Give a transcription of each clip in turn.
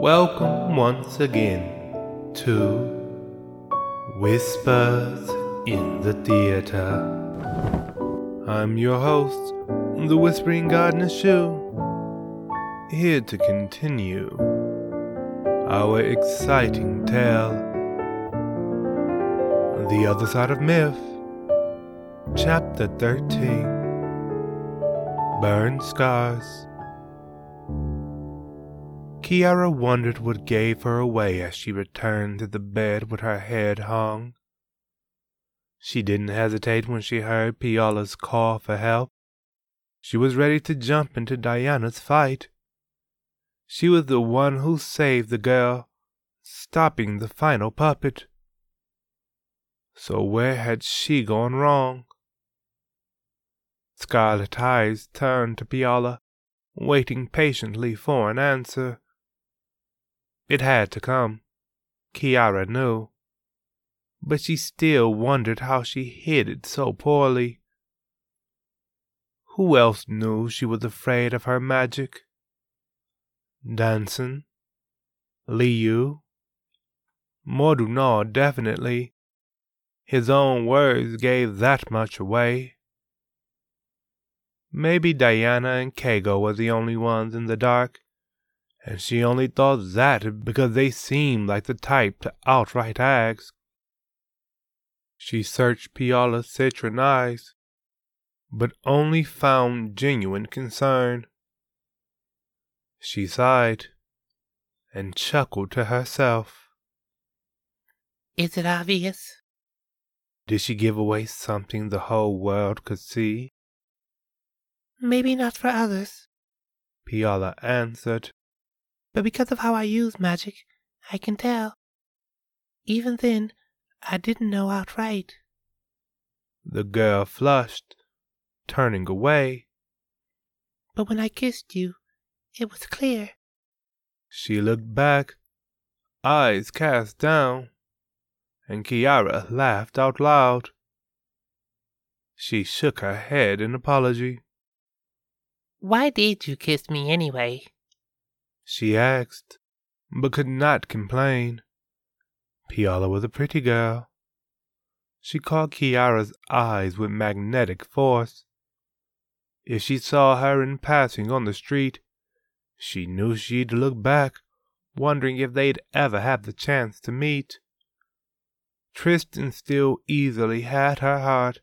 Welcome once again to Whispers in the Theater. I'm your host, the Whispering Gardener Shoe, here to continue our exciting tale. The Other Side of Myth, Chapter 13 Burn Scars. Kiara wondered what gave her away as she returned to the bed with her head hung. She didn't hesitate when she heard Pialla's call for help. She was ready to jump into Diana's fight. She was the one who saved the girl, stopping the final puppet. So where had she gone wrong? Scarlet eyes turned to Pialla, waiting patiently for an answer. It had to come. Kiara knew. But she still wondered how she hid it so poorly. Who else knew she was afraid of her magic? Danson? Liu? Mordunor definitely. His own words gave that much away. Maybe Diana and Kago were the only ones in the dark, and she only thought that because they seemed like the type to outright ask. She searched Pialla's citron eyes, but only found genuine concern. She sighed and chuckled to herself. Is it obvious? Did she give away something the whole world could see? Maybe not for others, Pialla answered. But because of how I use magic, I can tell. Even then, I didn't know outright. The girl flushed, turning away. But when I kissed you, it was clear. She looked back, eyes cast down, and Kiara laughed out loud. She shook her head in apology. Why did you kiss me anyway? She asked, but could not complain. Pialla was a pretty girl. She caught Kiara's eyes with magnetic force. If she saw her in passing on the street, she knew she'd look back, wondering if they'd ever have the chance to meet. Tristan still easily had her heart,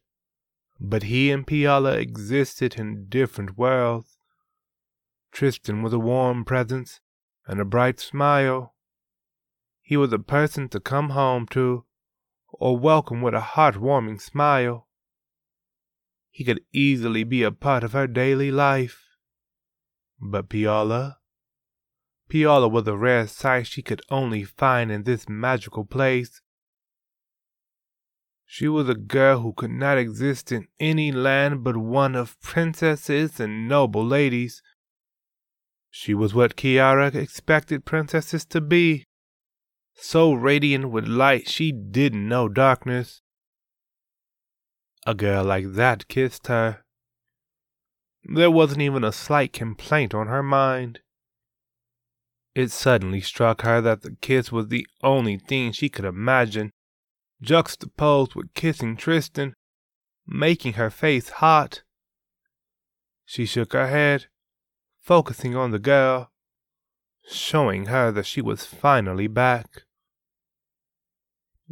but he and Pialla existed in different worlds. Tristan was a warm presence and a bright smile. He was a person to come home to, or welcome with a heartwarming smile. He could easily be a part of her daily life. But Pialla? Pialla was a rare sight she could only find in this magical place. She was a girl who could not exist in any land but one of princesses and noble ladies. She was what Kiara expected princesses to be. So radiant with light she didn't know darkness. A girl like that kissed her. There wasn't even a slight complaint on her mind. It suddenly struck her that the kiss was the only thing she could imagine, juxtaposed with kissing Tristan, making her face hot. She shook her head, focusing on the girl, showing her that she was finally back.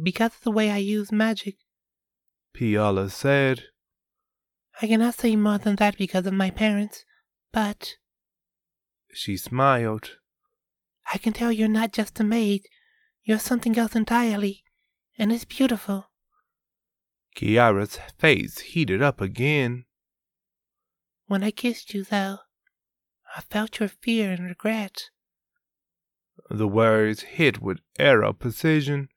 Because of the way I use magic, Pialla said. I cannot say more than that because of my parents, but She smiled. I can tell you're not just a maid. You're something else entirely, and it's beautiful. Kiara's face heated up again. When I kissed you, though, I felt your fear and regret. The words hit with arrow precision,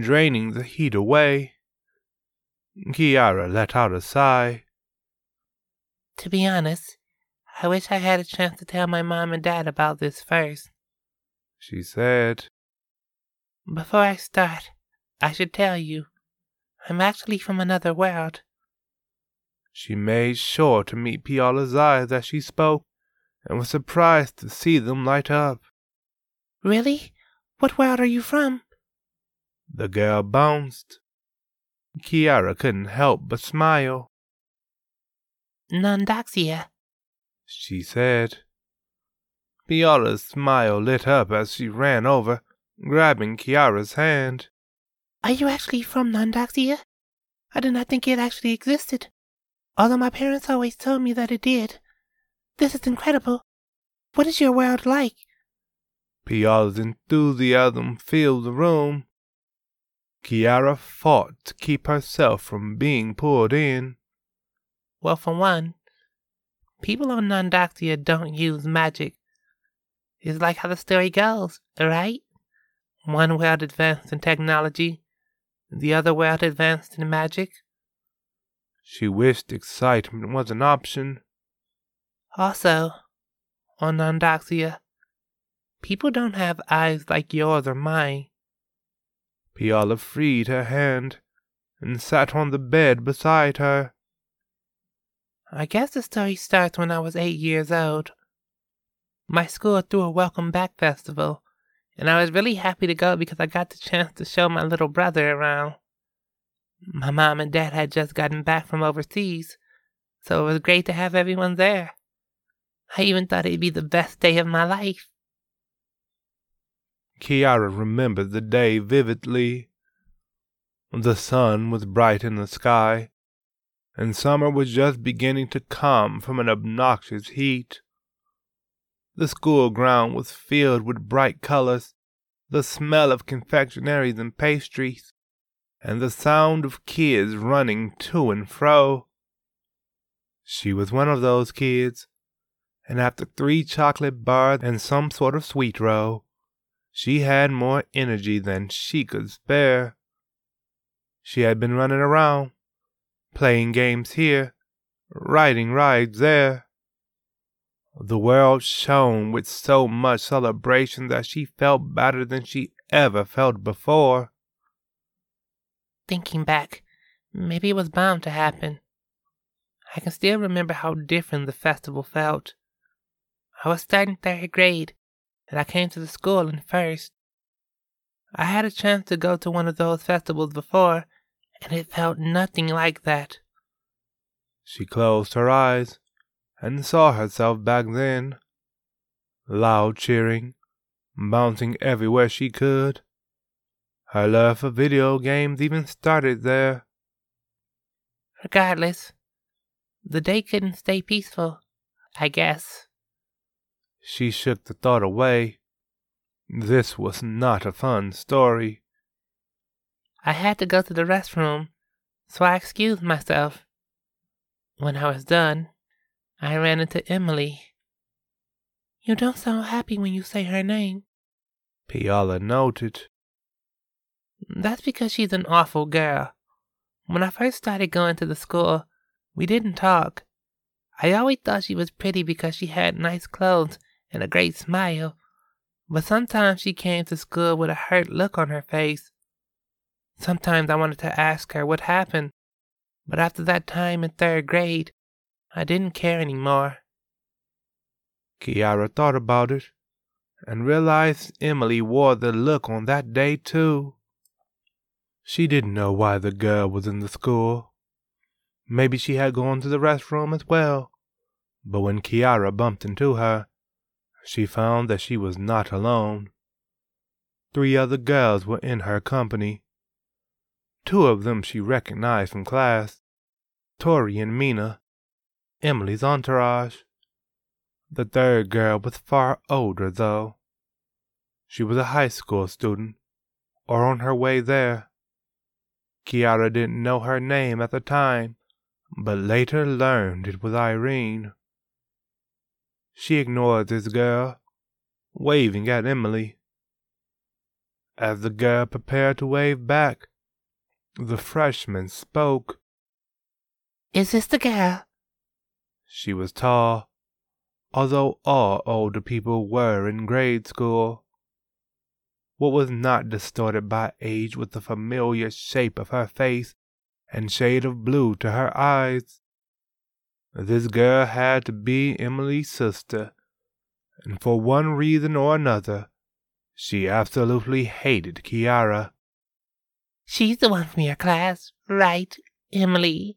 draining the heat away. Kiara let out a sigh. To be honest, I wish I had a chance to tell my mom and dad about this first. She said, Before I start, I should tell you, I'm actually from another world. She made sure to meet Pialla's eyes as she spoke, and was surprised to see them light up. Really? What world are you from? The girl bounced. Kiara couldn't help but smile. Nandaxia, she said. Pialla's smile lit up as she ran over, grabbing Kiara's hand. Are you actually from Nandaxia? I did not think it actually existed, although my parents always told me that it did. This is incredible. What is your world like? Pialla's enthusiasm filled the room. Kiara fought to keep herself from being pulled in. Well, for one, people on Nondoxia don't use magic. It's like how the story goes, right? One world advanced in technology, the other world advanced in magic. She wished excitement was an option. Also, on Nondoxia, people don't have eyes like yours or mine. Pialla freed her hand and sat on the bed beside her. I guess the story starts when I was eight years old. My school threw a welcome back festival, and I was really happy to go because I got the chance to show my little brother around. My mom and dad had just gotten back from overseas, so it was great to have everyone there. I even thought it'd be the best day of my life. Kiara remembered the day vividly. The sun was bright in the sky, and summer was just beginning to come from an obnoxious heat. The school ground was filled with bright colors, the smell of confectionaries and pastries, and the sound of kids running to and fro. She was one of those kids, and after three chocolate bars and some sort of sweet roll, she had more energy than she could spare. She had been running around, playing games here, riding rides there. The world shone with so much celebration that she felt better than she ever felt before. Thinking back, maybe it was bound to happen. I can still remember how different the festival felt. I was starting third grade, and I came to the school in first. I had a chance to go to one of those festivals before, and it felt nothing like that. She closed her eyes and saw herself back then. Loud cheering, bouncing everywhere she could. Her love for video games even started there. Regardless, the day couldn't stay peaceful, I guess. She shook the thought away. This was not a fun story. I had to go to the restroom, so I excused myself. When I was done, I ran into Emily. You don't sound happy when you say her name. Pialla noted. That's because she's an awful girl. When I first started going to the school, we didn't talk. I always thought she was pretty because she had nice clothes and a great smile, but sometimes she came to school with a hurt look on her face. Sometimes I wanted to ask her what happened, but after that time in third grade, I didn't care any more. Kiara thought about it and realized Emily wore the look on that day too. She didn't know why the girl was in the school. Maybe she had gone to the restroom as well. But when Kiara bumped into her, she found that she was not alone. Three other girls were in her company. Two of them she recognized from class Tori and Mina, Emily's entourage. The third girl was far older, though. She was a high school student, or on her way there. Kiara didn't know her name at the time, but later learned it was Irene. She ignored this girl, waving at Emily. As the girl prepared to wave back, the freshman spoke. Is this the girl? She was tall, although all older people were in grade school. What was not distorted by age was the familiar shape of her face and shade of blue to her eyes. This girl had to be Emily's sister, and for one reason or another, She absolutely hated Kiara. She's the one from your class, right, Emily?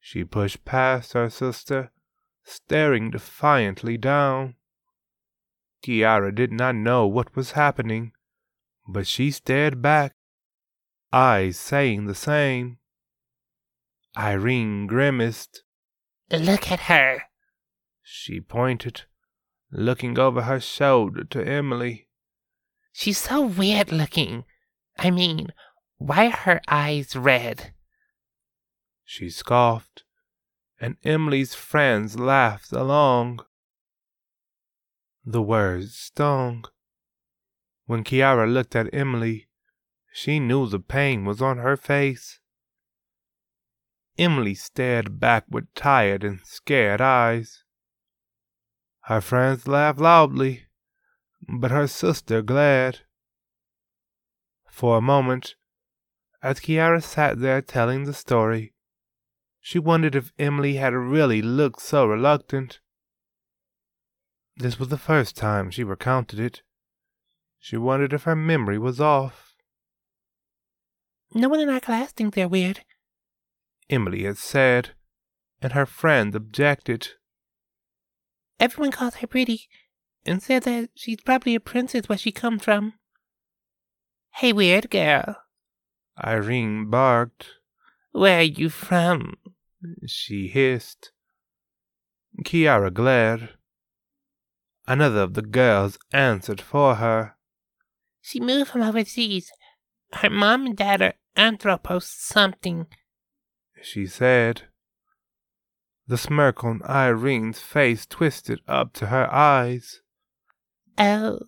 She pushed past her sister, staring defiantly down. Kiara did not know what was happening, but she stared back, eyes saying the same. Irene grimaced. Look at her. She pointed, looking over her shoulder to Emily. She's so weird looking. I mean, why are her eyes red? She scoffed, and Emily's friends laughed along. The words stung. When Kiara looked at Emily, she knew the pain was on her face. Emily stared back with tired and scared eyes. Her friends laughed loudly, but her sister glared. For a moment, as Kiara sat there telling the story, she wondered if Emily had really looked so reluctant. This was the first time she recounted it. She wondered if her memory was off. No one in our class thinks they're weird, Emily had said, and her friend objected. Everyone calls her pretty and said that she's probably a princess where she comes from. Hey, weird girl. Irene barked. Where are you from? She hissed. Kiara glared. Another of the girls answered for her. She moved from overseas. Her mom and dad are anthropos something, she said. The smirk on Irene's face twisted up to her eyes. Oh,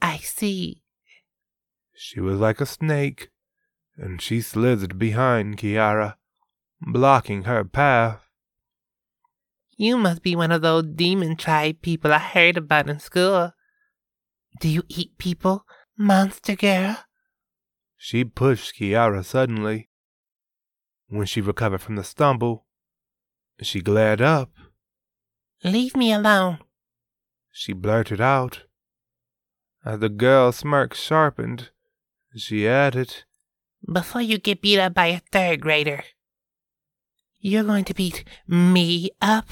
I see. She was like a snake, and she slithered behind Kiara, blocking her path. You must be one of those demon tribe people I heard about in school. Do you eat people, monster girl? She pushed Kiara suddenly. When she recovered from the stumble, she glared up. Leave me alone, she blurted out. As the girl's smirk sharpened, she added, Before you get beat up by a third grader, you're going to beat me up?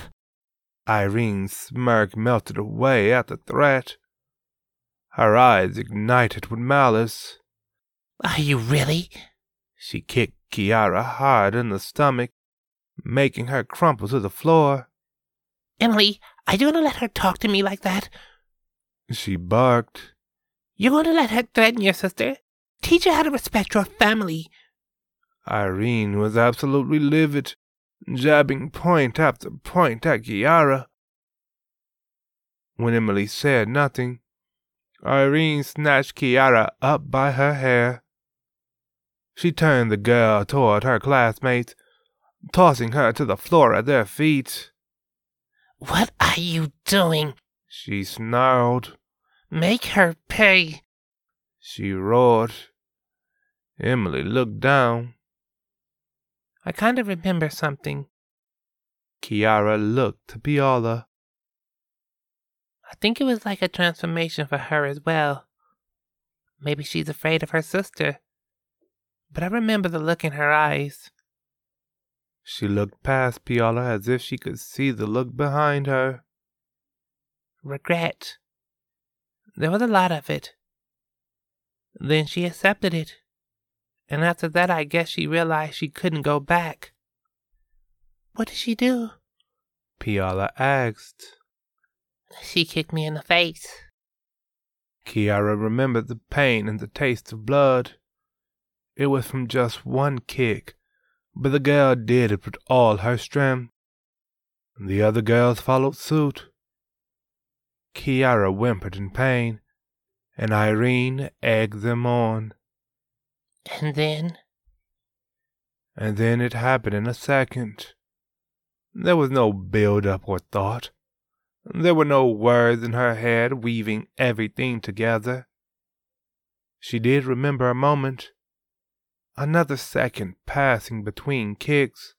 Irene's smirk melted away at the threat. Her eyes ignited with malice. Are you really? She kicked Kiara hard in the stomach making her crumple to the floor. Emily, going to let her talk to me like that? She barked. You're going to let her threaten your sister? Teach her how to respect your family. Irene was absolutely livid, jabbing point after point at Kiara. When Emily said nothing, Irene snatched Kiara up by her hair. She turned the girl toward her classmates tossing her to the floor at their feet. What are you doing? She snarled. Make her pay. She roared. Emily looked down. I kind of remember something. Kiara looked to Pialla. I think it was like a transformation for her as well. Maybe she's afraid of her sister. But I remember the look in her eyes. She looked past Pialla as if she could see the look behind her. Regret. There was a lot of it. Then she accepted it. And after that, I guess she realized she couldn't go back. What did she do? Pialla asked. She kicked me in the face. Kiara remembered the pain and the taste of blood. It was from just one kick but the girl did it with all her strength. The other girls followed suit. Kiara whimpered in pain, and Irene egged them on. And then? And then it happened in a second. There was no build up or thought. There were no words in her head weaving everything together. She did remember a moment another second passing between kicks.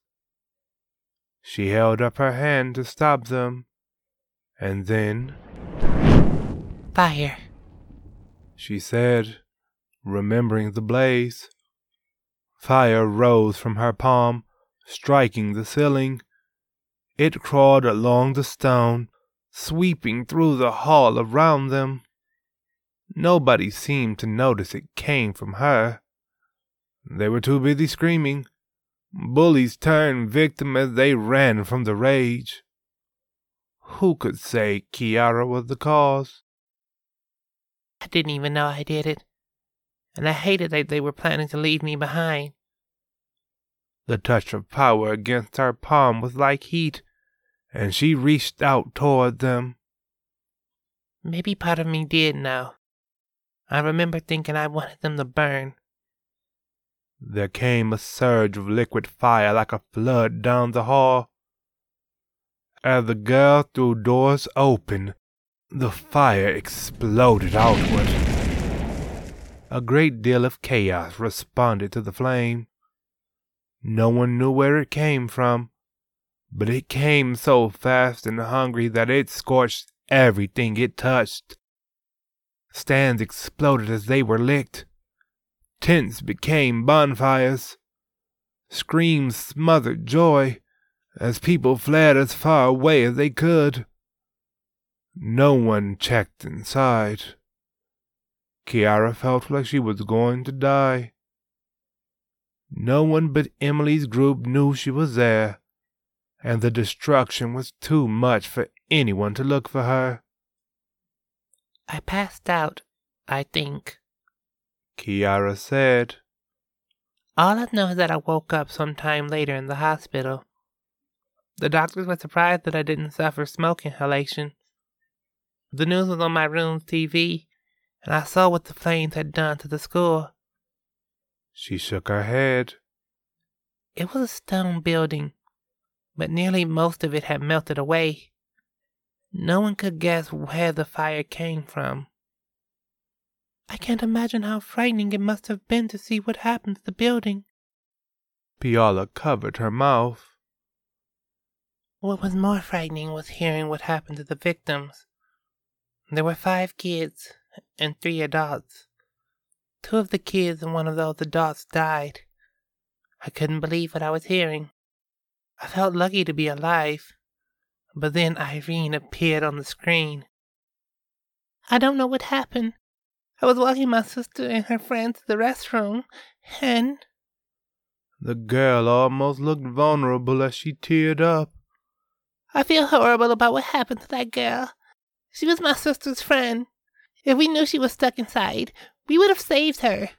She held up her hand to stop them, and then. Fire. she said, remembering the blaze. Fire rose from her palm, striking the ceiling. It crawled along the stone, sweeping through the hall around them. Nobody seemed to notice it came from her. They were too busy screaming. Bullies turned victim as they ran from the rage. Who could say Kiara was the cause? I didn't even know I did it, and I hated that they were planning to leave me behind. The touch of power against her palm was like heat, and she reached out toward them. Maybe part of me did know. I remember thinking I wanted them to burn. There came a surge of liquid fire like a flood down the hall. As the girl threw doors open, the fire exploded outward. A great deal of chaos responded to the flame. No one knew where it came from, but it came so fast and hungry that it scorched everything it touched. Stands exploded as they were licked. Tents became bonfires. Screams smothered joy as people fled as far away as they could. No one checked inside. Kiara felt like she was going to die. No one but Emily's group knew she was there, and the destruction was too much for anyone to look for her. I passed out, I think. Kiara said. All I know is that I woke up some time later in the hospital. The doctors were surprised that I didn't suffer smoke inhalation. The news was on my room's TV, and I saw what the flames had done to the school. She shook her head. It was a stone building, but nearly most of it had melted away. No one could guess where the fire came from. I can't imagine how frightening it must have been to see what happened to the building. Pialla covered her mouth. What was more frightening was hearing what happened to the victims. There were five kids and three adults. Two of the kids and one of those adults died. I couldn't believe what I was hearing. I felt lucky to be alive. But then Irene appeared on the screen. I don't know what happened. I was walking my sister and her friend to the restroom, and. The girl almost looked vulnerable as she teared up. I feel horrible about what happened to that girl. She was my sister's friend. If we knew she was stuck inside, we would have saved her.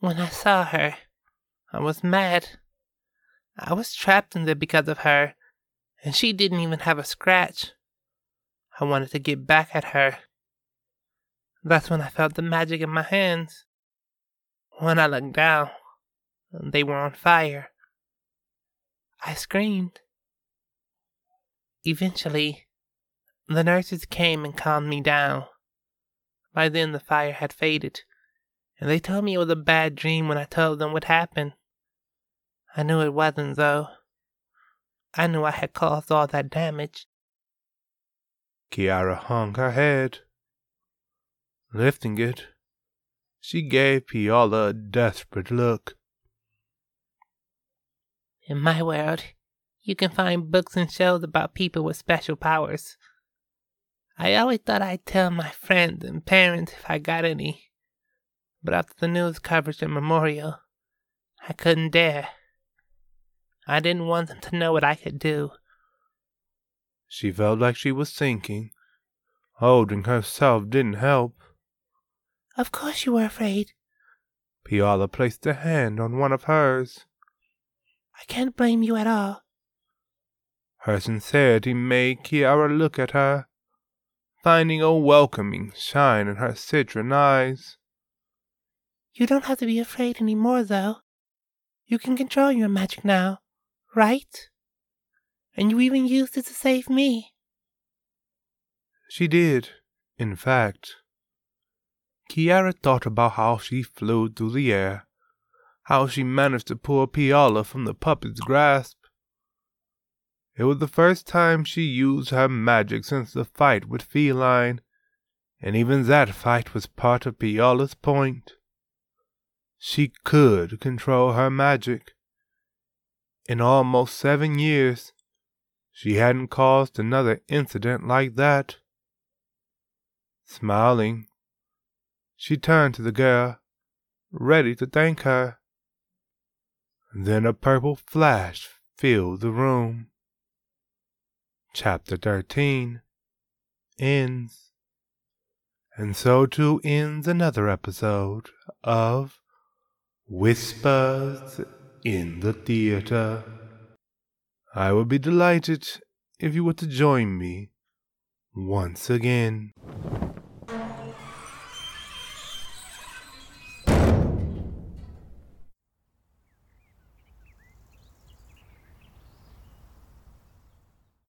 When I saw her, I was mad. I was trapped in there because of her, and she didn't even have a scratch. I wanted to get back at her. That's when I felt the magic in my hands. When I looked down, they were on fire. I screamed. Eventually, the nurses came and calmed me down. By then, the fire had faded, and they told me it was a bad dream when I told them what happened. I knew it wasn't, though. I knew I had caused all that damage. Kiara hung her head. Lifting it, she gave Pialla a desperate look. In my world, you can find books and shows about people with special powers. I always thought I'd tell my friends and parents if I got any. But after the news coverage at Memorial, I couldn't dare. I didn't want them to know what I could do. She felt like she was sinking. Holding herself didn't help. Of course you were afraid. Pialla placed a hand on one of hers. I can't blame you at all. Her sincerity made Kiara look at her, finding a welcoming shine in her citron eyes. You don't have to be afraid any more, though. You can control your magic now, right? And you even used it to save me. She did, in fact. Kiara thought about how she flew through the air, how she managed to pull Pialla from the puppet's grasp. It was the first time she used her magic since the fight with Feline, and even that fight was part of Pialla's point. She could control her magic. In almost seven years, she hadn't caused another incident like that. Smiling, she turned to the girl, ready to thank her. Then a purple flash filled the room. Chapter 13 ends. And so too ends another episode of Whispers in the Theater. I would be delighted if you were to join me once again.